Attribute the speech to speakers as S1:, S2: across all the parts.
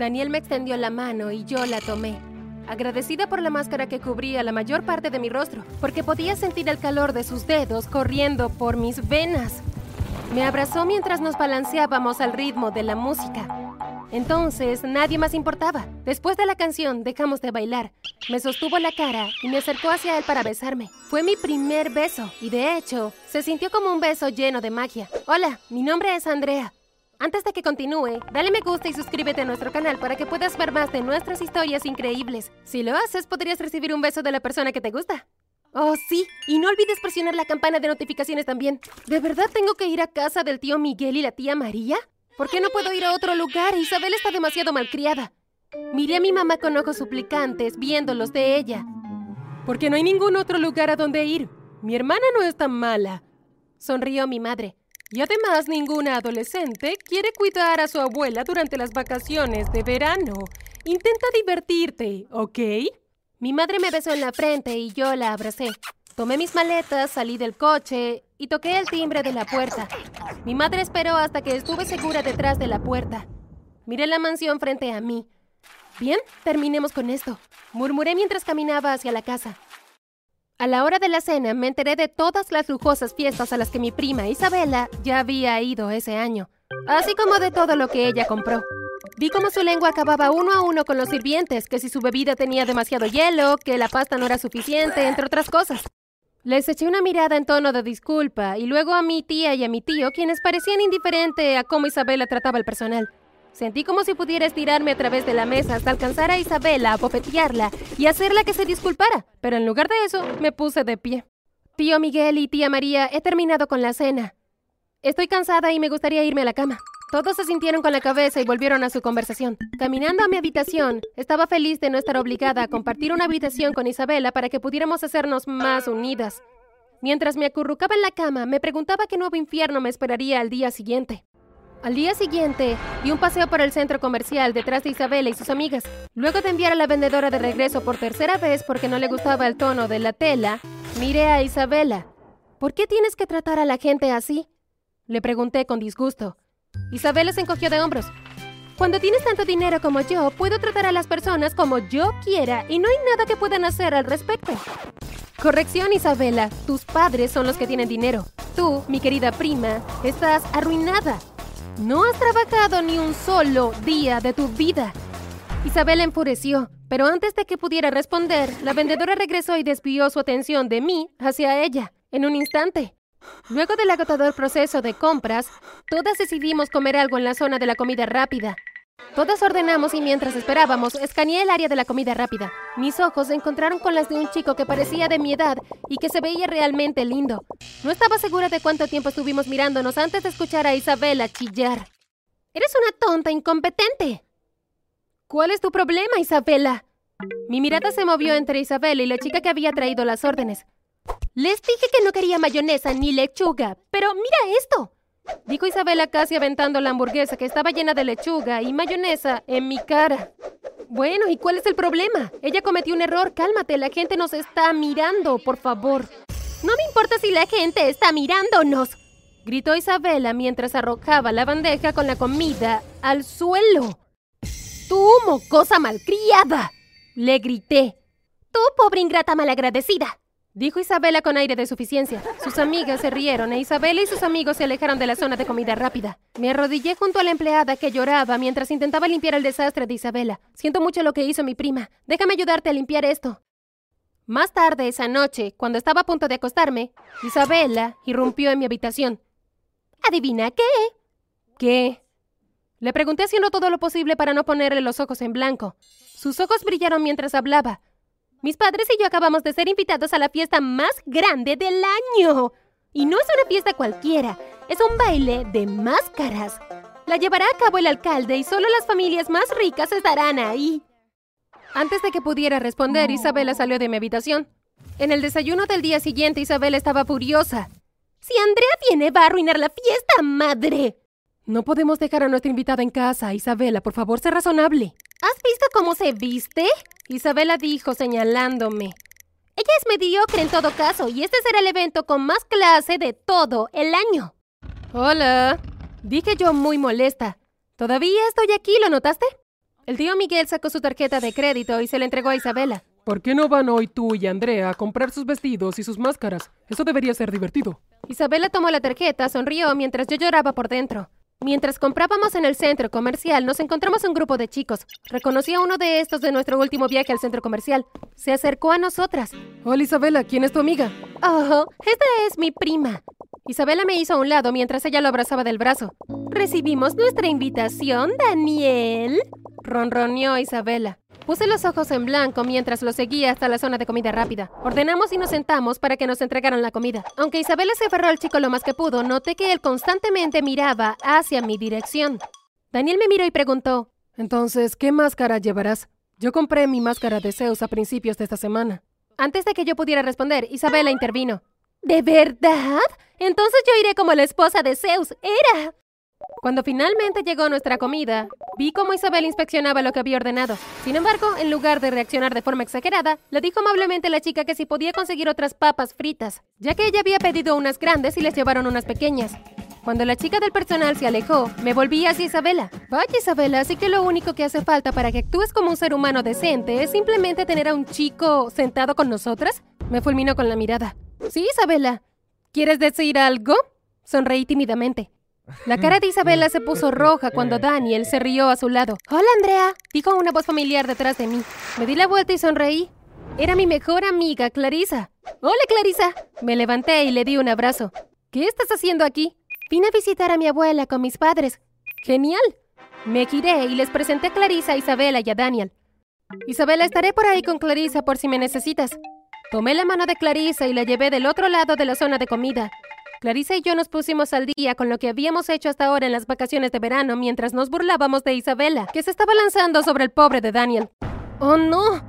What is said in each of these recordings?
S1: Daniel me extendió la mano y yo la tomé. Agradecida por la máscara que cubría la mayor parte de mi rostro, porque podía sentir el calor de sus dedos corriendo por mis venas. Me abrazó mientras nos balanceábamos al ritmo de la música. Entonces, nadie más importaba. Después de la canción, dejamos de bailar. Me sostuvo la cara y me acercó hacia él para besarme. Fue mi primer beso y de hecho, se sintió como un beso lleno de magia. Hola, mi nombre es Andrea. Antes de que continúe, dale me gusta y suscríbete a nuestro canal para que puedas ver más de nuestras historias increíbles. Si lo haces, podrías recibir un beso de la persona que te gusta. Oh, sí, y no olvides presionar la campana de notificaciones también. ¿De verdad tengo que ir a casa del tío Miguel y la tía María? ¿Por qué no puedo ir a otro lugar? Isabel está demasiado malcriada. Miré a mi mamá con ojos suplicantes, viéndolos de ella. Porque no hay ningún otro lugar a donde ir. Mi hermana no es tan mala. Sonrió mi madre. Y además ninguna adolescente quiere cuidar a su abuela durante las vacaciones de verano. Intenta divertirte, ¿ok? Mi madre me besó en la frente y yo la abracé. Tomé mis maletas, salí del coche y toqué el timbre de la puerta. Mi madre esperó hasta que estuve segura detrás de la puerta. Miré la mansión frente a mí. Bien, terminemos con esto, murmuré mientras caminaba hacia la casa. A la hora de la cena me enteré de todas las lujosas fiestas a las que mi prima Isabela ya había ido ese año, así como de todo lo que ella compró. Vi cómo su lengua acababa uno a uno con los sirvientes, que si su bebida tenía demasiado hielo, que la pasta no era suficiente, entre otras cosas. Les eché una mirada en tono de disculpa y luego a mi tía y a mi tío, quienes parecían indiferentes a cómo Isabela trataba al personal. Sentí como si pudiera estirarme a través de la mesa hasta alcanzar a Isabela, bofetearla y hacerla que se disculpara, pero en lugar de eso me puse de pie. Tío Miguel y tía María, he terminado con la cena. Estoy cansada y me gustaría irme a la cama. Todos se sintieron con la cabeza y volvieron a su conversación. Caminando a mi habitación, estaba feliz de no estar obligada a compartir una habitación con Isabela para que pudiéramos hacernos más unidas. Mientras me acurrucaba en la cama, me preguntaba qué nuevo infierno me esperaría al día siguiente. Al día siguiente, di un paseo por el centro comercial detrás de Isabela y sus amigas. Luego de enviar a la vendedora de regreso por tercera vez porque no le gustaba el tono de la tela, miré a Isabela. ¿Por qué tienes que tratar a la gente así? Le pregunté con disgusto. Isabela se encogió de hombros. Cuando tienes tanto dinero como yo, puedo tratar a las personas como yo quiera y no hay nada que puedan hacer al respecto. Corrección, Isabela. Tus padres son los que tienen dinero. Tú, mi querida prima, estás arruinada. No has trabajado ni un solo día de tu vida. Isabel enfureció, pero antes de que pudiera responder, la vendedora regresó y desvió su atención de mí hacia ella, en un instante. Luego del agotador proceso de compras, todas decidimos comer algo en la zona de la comida rápida. Todas ordenamos y mientras esperábamos, escaneé el área de la comida rápida. Mis ojos se encontraron con las de un chico que parecía de mi edad y que se veía realmente lindo. No estaba segura de cuánto tiempo estuvimos mirándonos antes de escuchar a Isabela chillar. Eres una tonta incompetente. ¿Cuál es tu problema, Isabela? Mi mirada se movió entre Isabela y la chica que había traído las órdenes. Les dije que no quería mayonesa ni lechuga, pero mira esto dijo Isabela casi aventando la hamburguesa que estaba llena de lechuga y mayonesa en mi cara. Bueno, ¿y cuál es el problema? Ella cometió un error. Cálmate, la gente nos está mirando, por favor. No me importa si la gente está mirándonos, gritó Isabela mientras arrojaba la bandeja con la comida al suelo. ¡Tú, mocosa malcriada! Le grité. Tú, pobre ingrata malagradecida dijo Isabela con aire de suficiencia. Sus amigas se rieron e Isabela y sus amigos se alejaron de la zona de comida rápida. Me arrodillé junto a la empleada que lloraba mientras intentaba limpiar el desastre de Isabela. Siento mucho lo que hizo mi prima. Déjame ayudarte a limpiar esto. Más tarde esa noche, cuando estaba a punto de acostarme, Isabela irrumpió en mi habitación. ¿Adivina qué? ¿Qué? Le pregunté haciendo todo lo posible para no ponerle los ojos en blanco. Sus ojos brillaron mientras hablaba. Mis padres y yo acabamos de ser invitados a la fiesta más grande del año. Y no es una fiesta cualquiera, es un baile de máscaras. La llevará a cabo el alcalde y solo las familias más ricas estarán ahí. Antes de que pudiera responder, Isabela salió de mi habitación. En el desayuno del día siguiente, Isabela estaba furiosa. Si Andrea viene, va a arruinar la fiesta, madre. No podemos dejar a nuestra invitada en casa, Isabela. Por favor, sé razonable. ¿Has visto cómo se viste? Isabela dijo señalándome. Ella es mediocre en todo caso y este será el evento con más clase de todo el año. Hola, dije yo muy molesta. Todavía estoy aquí, ¿lo notaste? El tío Miguel sacó su tarjeta de crédito y se la entregó a Isabela.
S2: ¿Por qué no van hoy tú y Andrea a comprar sus vestidos y sus máscaras? Eso debería ser divertido.
S1: Isabela tomó la tarjeta, sonrió mientras yo lloraba por dentro. Mientras comprábamos en el centro comercial, nos encontramos un grupo de chicos. Reconocí a uno de estos de nuestro último viaje al centro comercial. Se acercó a nosotras.
S2: Hola Isabela, ¿quién es tu amiga?
S1: Oh, esta es mi prima. Isabela me hizo a un lado mientras ella lo abrazaba del brazo. ¿Recibimos nuestra invitación, Daniel? Ronroneó Isabela. Puse los ojos en blanco mientras lo seguía hasta la zona de comida rápida. Ordenamos y nos sentamos para que nos entregaran la comida. Aunque Isabela se aferró al chico lo más que pudo, noté que él constantemente miraba hacia mi dirección. Daniel me miró y preguntó,
S2: Entonces, ¿qué máscara llevarás? Yo compré mi máscara de Zeus a principios de esta semana.
S1: Antes de que yo pudiera responder, Isabela intervino. ¿De verdad? Entonces yo iré como la esposa de Zeus. Era. Cuando finalmente llegó nuestra comida, vi cómo Isabel inspeccionaba lo que había ordenado. Sin embargo, en lugar de reaccionar de forma exagerada, le dijo amablemente a la chica que si podía conseguir otras papas fritas, ya que ella había pedido unas grandes y les llevaron unas pequeñas. Cuando la chica del personal se alejó, me volví hacia Isabela. Vaya Isabela, así que lo único que hace falta para que actúes como un ser humano decente es simplemente tener a un chico sentado con nosotras. Me fulminó con la mirada. Sí, Isabela. ¿Quieres decir algo? Sonreí tímidamente. La cara de Isabela se puso roja cuando Daniel se rió a su lado. Hola, Andrea, dijo una voz familiar detrás de mí. Me di la vuelta y sonreí. Era mi mejor amiga, Clarisa. Hola, Clarisa. Me levanté y le di un abrazo. ¿Qué estás haciendo aquí? Vine a visitar a mi abuela con mis padres. Genial. Me giré y les presenté a Clarisa, a Isabela y a Daniel. Isabela, estaré por ahí con Clarisa por si me necesitas. Tomé la mano de Clarisa y la llevé del otro lado de la zona de comida. Clarisa y yo nos pusimos al día con lo que habíamos hecho hasta ahora en las vacaciones de verano mientras nos burlábamos de Isabela, que se estaba lanzando sobre el pobre de Daniel. ¡Oh, no!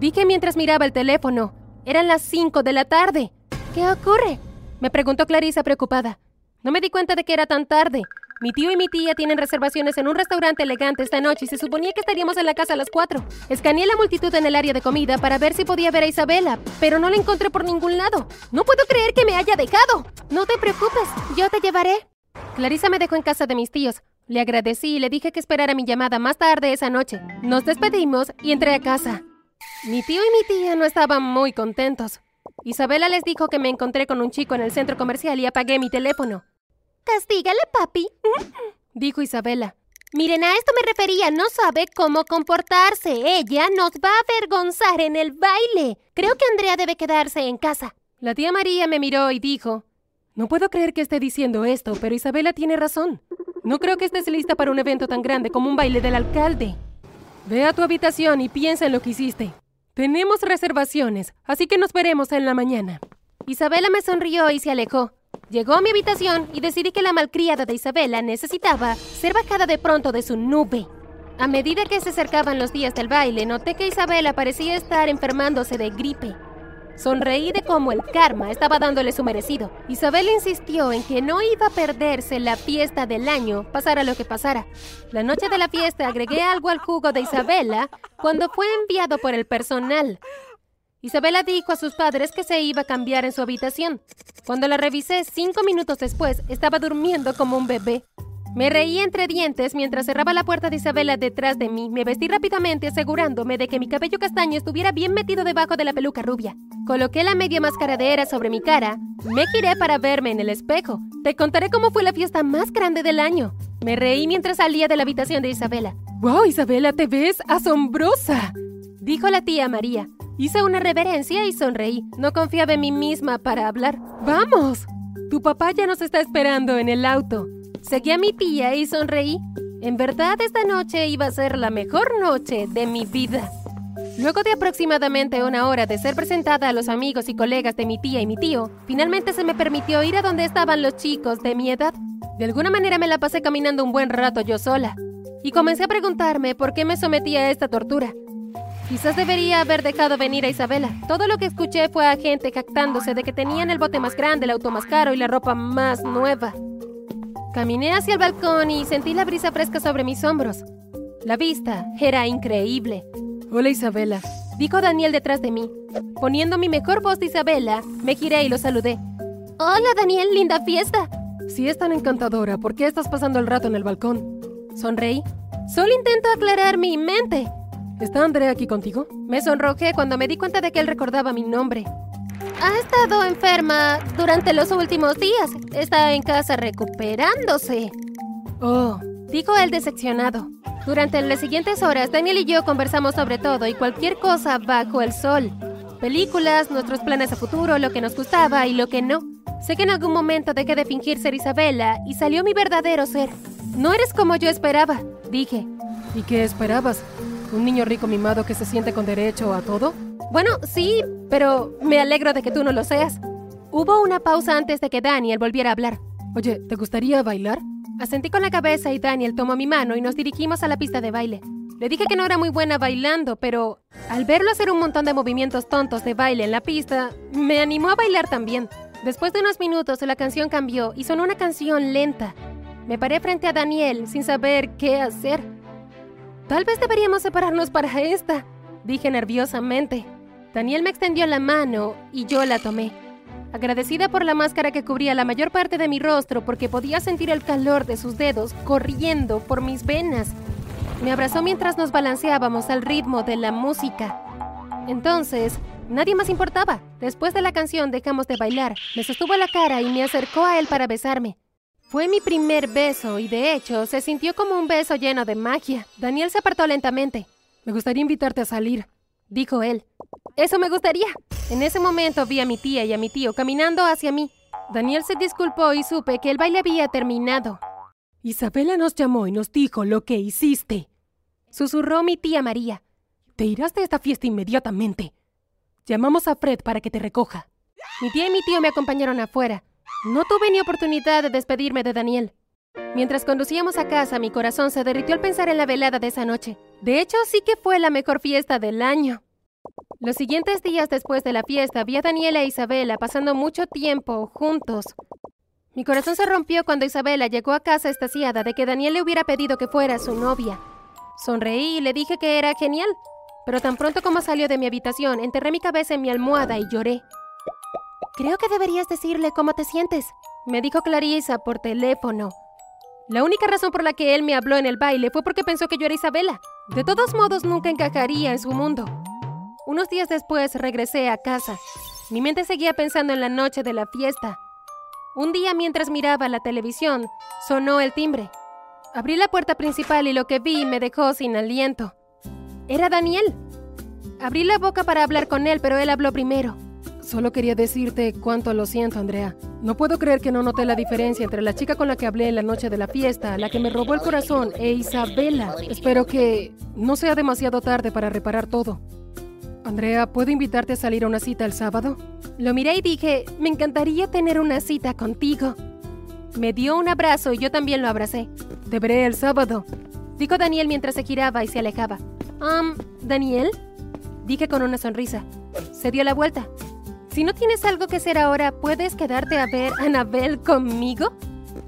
S1: Dije mientras miraba el teléfono. Eran las 5 de la tarde. ¿Qué ocurre? Me preguntó Clarisa preocupada. No me di cuenta de que era tan tarde. Mi tío y mi tía tienen reservaciones en un restaurante elegante esta noche y se suponía que estaríamos en la casa a las 4. Escaneé la multitud en el área de comida para ver si podía ver a Isabela, pero no la encontré por ningún lado. No puedo creer que me haya dejado. No te preocupes, yo te llevaré. Clarisa me dejó en casa de mis tíos. Le agradecí y le dije que esperara mi llamada más tarde esa noche. Nos despedimos y entré a casa. Mi tío y mi tía no estaban muy contentos. Isabela les dijo que me encontré con un chico en el centro comercial y apagué mi teléfono. Castígale, papi, dijo Isabela. Miren, a esto me refería, no sabe cómo comportarse. Ella nos va a avergonzar en el baile. Creo que Andrea debe quedarse en casa. La tía María me miró y dijo,
S2: No puedo creer que esté diciendo esto, pero Isabela tiene razón. No creo que estés lista para un evento tan grande como un baile del alcalde. Ve a tu habitación y piensa en lo que hiciste. Tenemos reservaciones, así que nos veremos en la mañana.
S1: Isabela me sonrió y se alejó. Llegó a mi habitación y decidí que la malcriada de Isabela necesitaba ser bajada de pronto de su nube. A medida que se acercaban los días del baile, noté que Isabela parecía estar enfermándose de gripe. Sonreí de cómo el karma estaba dándole su merecido. Isabel insistió en que no iba a perderse la fiesta del año, pasara lo que pasara. La noche de la fiesta agregué algo al jugo de Isabela cuando fue enviado por el personal. Isabela dijo a sus padres que se iba a cambiar en su habitación. Cuando la revisé cinco minutos después, estaba durmiendo como un bebé. Me reí entre dientes mientras cerraba la puerta de Isabela detrás de mí. Me vestí rápidamente asegurándome de que mi cabello castaño estuviera bien metido debajo de la peluca rubia. Coloqué la media máscara de era sobre mi cara. Me giré para verme en el espejo. Te contaré cómo fue la fiesta más grande del año. Me reí mientras salía de la habitación de Isabela.
S2: ¡Wow, Isabela, te ves asombrosa!
S1: Dijo la tía María. Hice una reverencia y sonreí. No confiaba en mí misma para hablar.
S2: ¡Vamos! Tu papá ya nos está esperando en el auto.
S1: Seguí a mi tía y sonreí. En verdad, esta noche iba a ser la mejor noche de mi vida. Luego de aproximadamente una hora de ser presentada a los amigos y colegas de mi tía y mi tío, finalmente se me permitió ir a donde estaban los chicos de mi edad. De alguna manera me la pasé caminando un buen rato yo sola. Y comencé a preguntarme por qué me sometía a esta tortura. Quizás debería haber dejado venir a Isabela. Todo lo que escuché fue a gente jactándose de que tenían el bote más grande, el auto más caro y la ropa más nueva. Caminé hacia el balcón y sentí la brisa fresca sobre mis hombros. La vista era increíble.
S2: Hola Isabela,
S1: dijo Daniel detrás de mí. Poniendo mi mejor voz de Isabela, me giré y lo saludé. Hola Daniel, linda fiesta.
S2: Si es tan encantadora, ¿por qué estás pasando el rato en el balcón?
S1: Sonreí. Solo intento aclarar mi mente.
S2: ¿Está Andrea aquí contigo?
S1: Me sonrojé cuando me di cuenta de que él recordaba mi nombre. Ha estado enferma durante los últimos días. Está en casa recuperándose.
S2: Oh,
S1: dijo él decepcionado. Durante las siguientes horas, Daniel y yo conversamos sobre todo y cualquier cosa bajo el sol. Películas, nuestros planes a futuro, lo que nos gustaba y lo que no. Sé que en algún momento dejé de fingir ser Isabela y salió mi verdadero ser. No eres como yo esperaba, dije.
S2: ¿Y qué esperabas? ¿Un niño rico mimado que se siente con derecho a todo?
S1: Bueno, sí, pero me alegro de que tú no lo seas. Hubo una pausa antes de que Daniel volviera a hablar.
S2: Oye, ¿te gustaría bailar?
S1: Asentí con la cabeza y Daniel tomó mi mano y nos dirigimos a la pista de baile. Le dije que no era muy buena bailando, pero al verlo hacer un montón de movimientos tontos de baile en la pista, me animó a bailar también. Después de unos minutos la canción cambió y sonó una canción lenta. Me paré frente a Daniel sin saber qué hacer. Tal vez deberíamos separarnos para esta, dije nerviosamente. Daniel me extendió la mano y yo la tomé agradecida por la máscara que cubría la mayor parte de mi rostro porque podía sentir el calor de sus dedos corriendo por mis venas. Me abrazó mientras nos balanceábamos al ritmo de la música. Entonces, nadie más importaba. Después de la canción dejamos de bailar. Me sostuvo la cara y me acercó a él para besarme. Fue mi primer beso y de hecho se sintió como un beso lleno de magia. Daniel se apartó lentamente.
S2: Me gustaría invitarte a salir,
S1: dijo él. Eso me gustaría. En ese momento vi a mi tía y a mi tío caminando hacia mí. Daniel se disculpó y supe que el baile había terminado.
S2: Isabela nos llamó y nos dijo lo que hiciste.
S1: Susurró mi tía María.
S2: Te irás de esta fiesta inmediatamente. Llamamos a Fred para que te recoja.
S1: Mi tía y mi tío me acompañaron afuera. No tuve ni oportunidad de despedirme de Daniel. Mientras conducíamos a casa, mi corazón se derritió al pensar en la velada de esa noche. De hecho, sí que fue la mejor fiesta del año. Los siguientes días después de la fiesta vi a Daniela e Isabela pasando mucho tiempo juntos. Mi corazón se rompió cuando Isabela llegó a casa estasiada de que Daniel le hubiera pedido que fuera su novia. Sonreí y le dije que era genial, pero tan pronto como salió de mi habitación, enterré mi cabeza en mi almohada y lloré. Creo que deberías decirle cómo te sientes, me dijo Clarissa por teléfono. La única razón por la que él me habló en el baile fue porque pensó que yo era Isabela. De todos modos, nunca encajaría en su mundo. Unos días después regresé a casa. Mi mente seguía pensando en la noche de la fiesta. Un día mientras miraba la televisión, sonó el timbre. Abrí la puerta principal y lo que vi me dejó sin aliento. Era Daniel. Abrí la boca para hablar con él, pero él habló primero.
S2: Solo quería decirte cuánto lo siento, Andrea. No puedo creer que no noté la diferencia entre la chica con la que hablé en la noche de la fiesta, la que me robó el corazón, e Isabela. Espero que no sea demasiado tarde para reparar todo. Andrea, ¿puedo invitarte a salir a una cita el sábado?
S1: Lo miré y dije, me encantaría tener una cita contigo. Me dio un abrazo y yo también lo abracé.
S2: Te veré el sábado,
S1: dijo Daniel mientras se giraba y se alejaba. Um, ¿Daniel? Dije con una sonrisa. Se dio la vuelta. Si no tienes algo que hacer ahora, ¿puedes quedarte a ver a Anabel conmigo?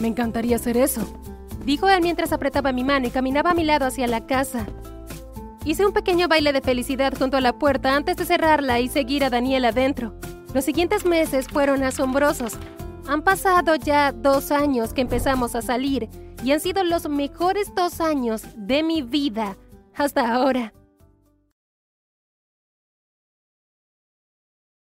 S2: Me encantaría hacer eso.
S1: Dijo él mientras apretaba mi mano y caminaba a mi lado hacia la casa. Hice un pequeño baile de felicidad junto a la puerta antes de cerrarla y seguir a Daniel adentro. Los siguientes meses fueron asombrosos. Han pasado ya dos años que empezamos a salir y han sido los mejores dos años de mi vida hasta ahora.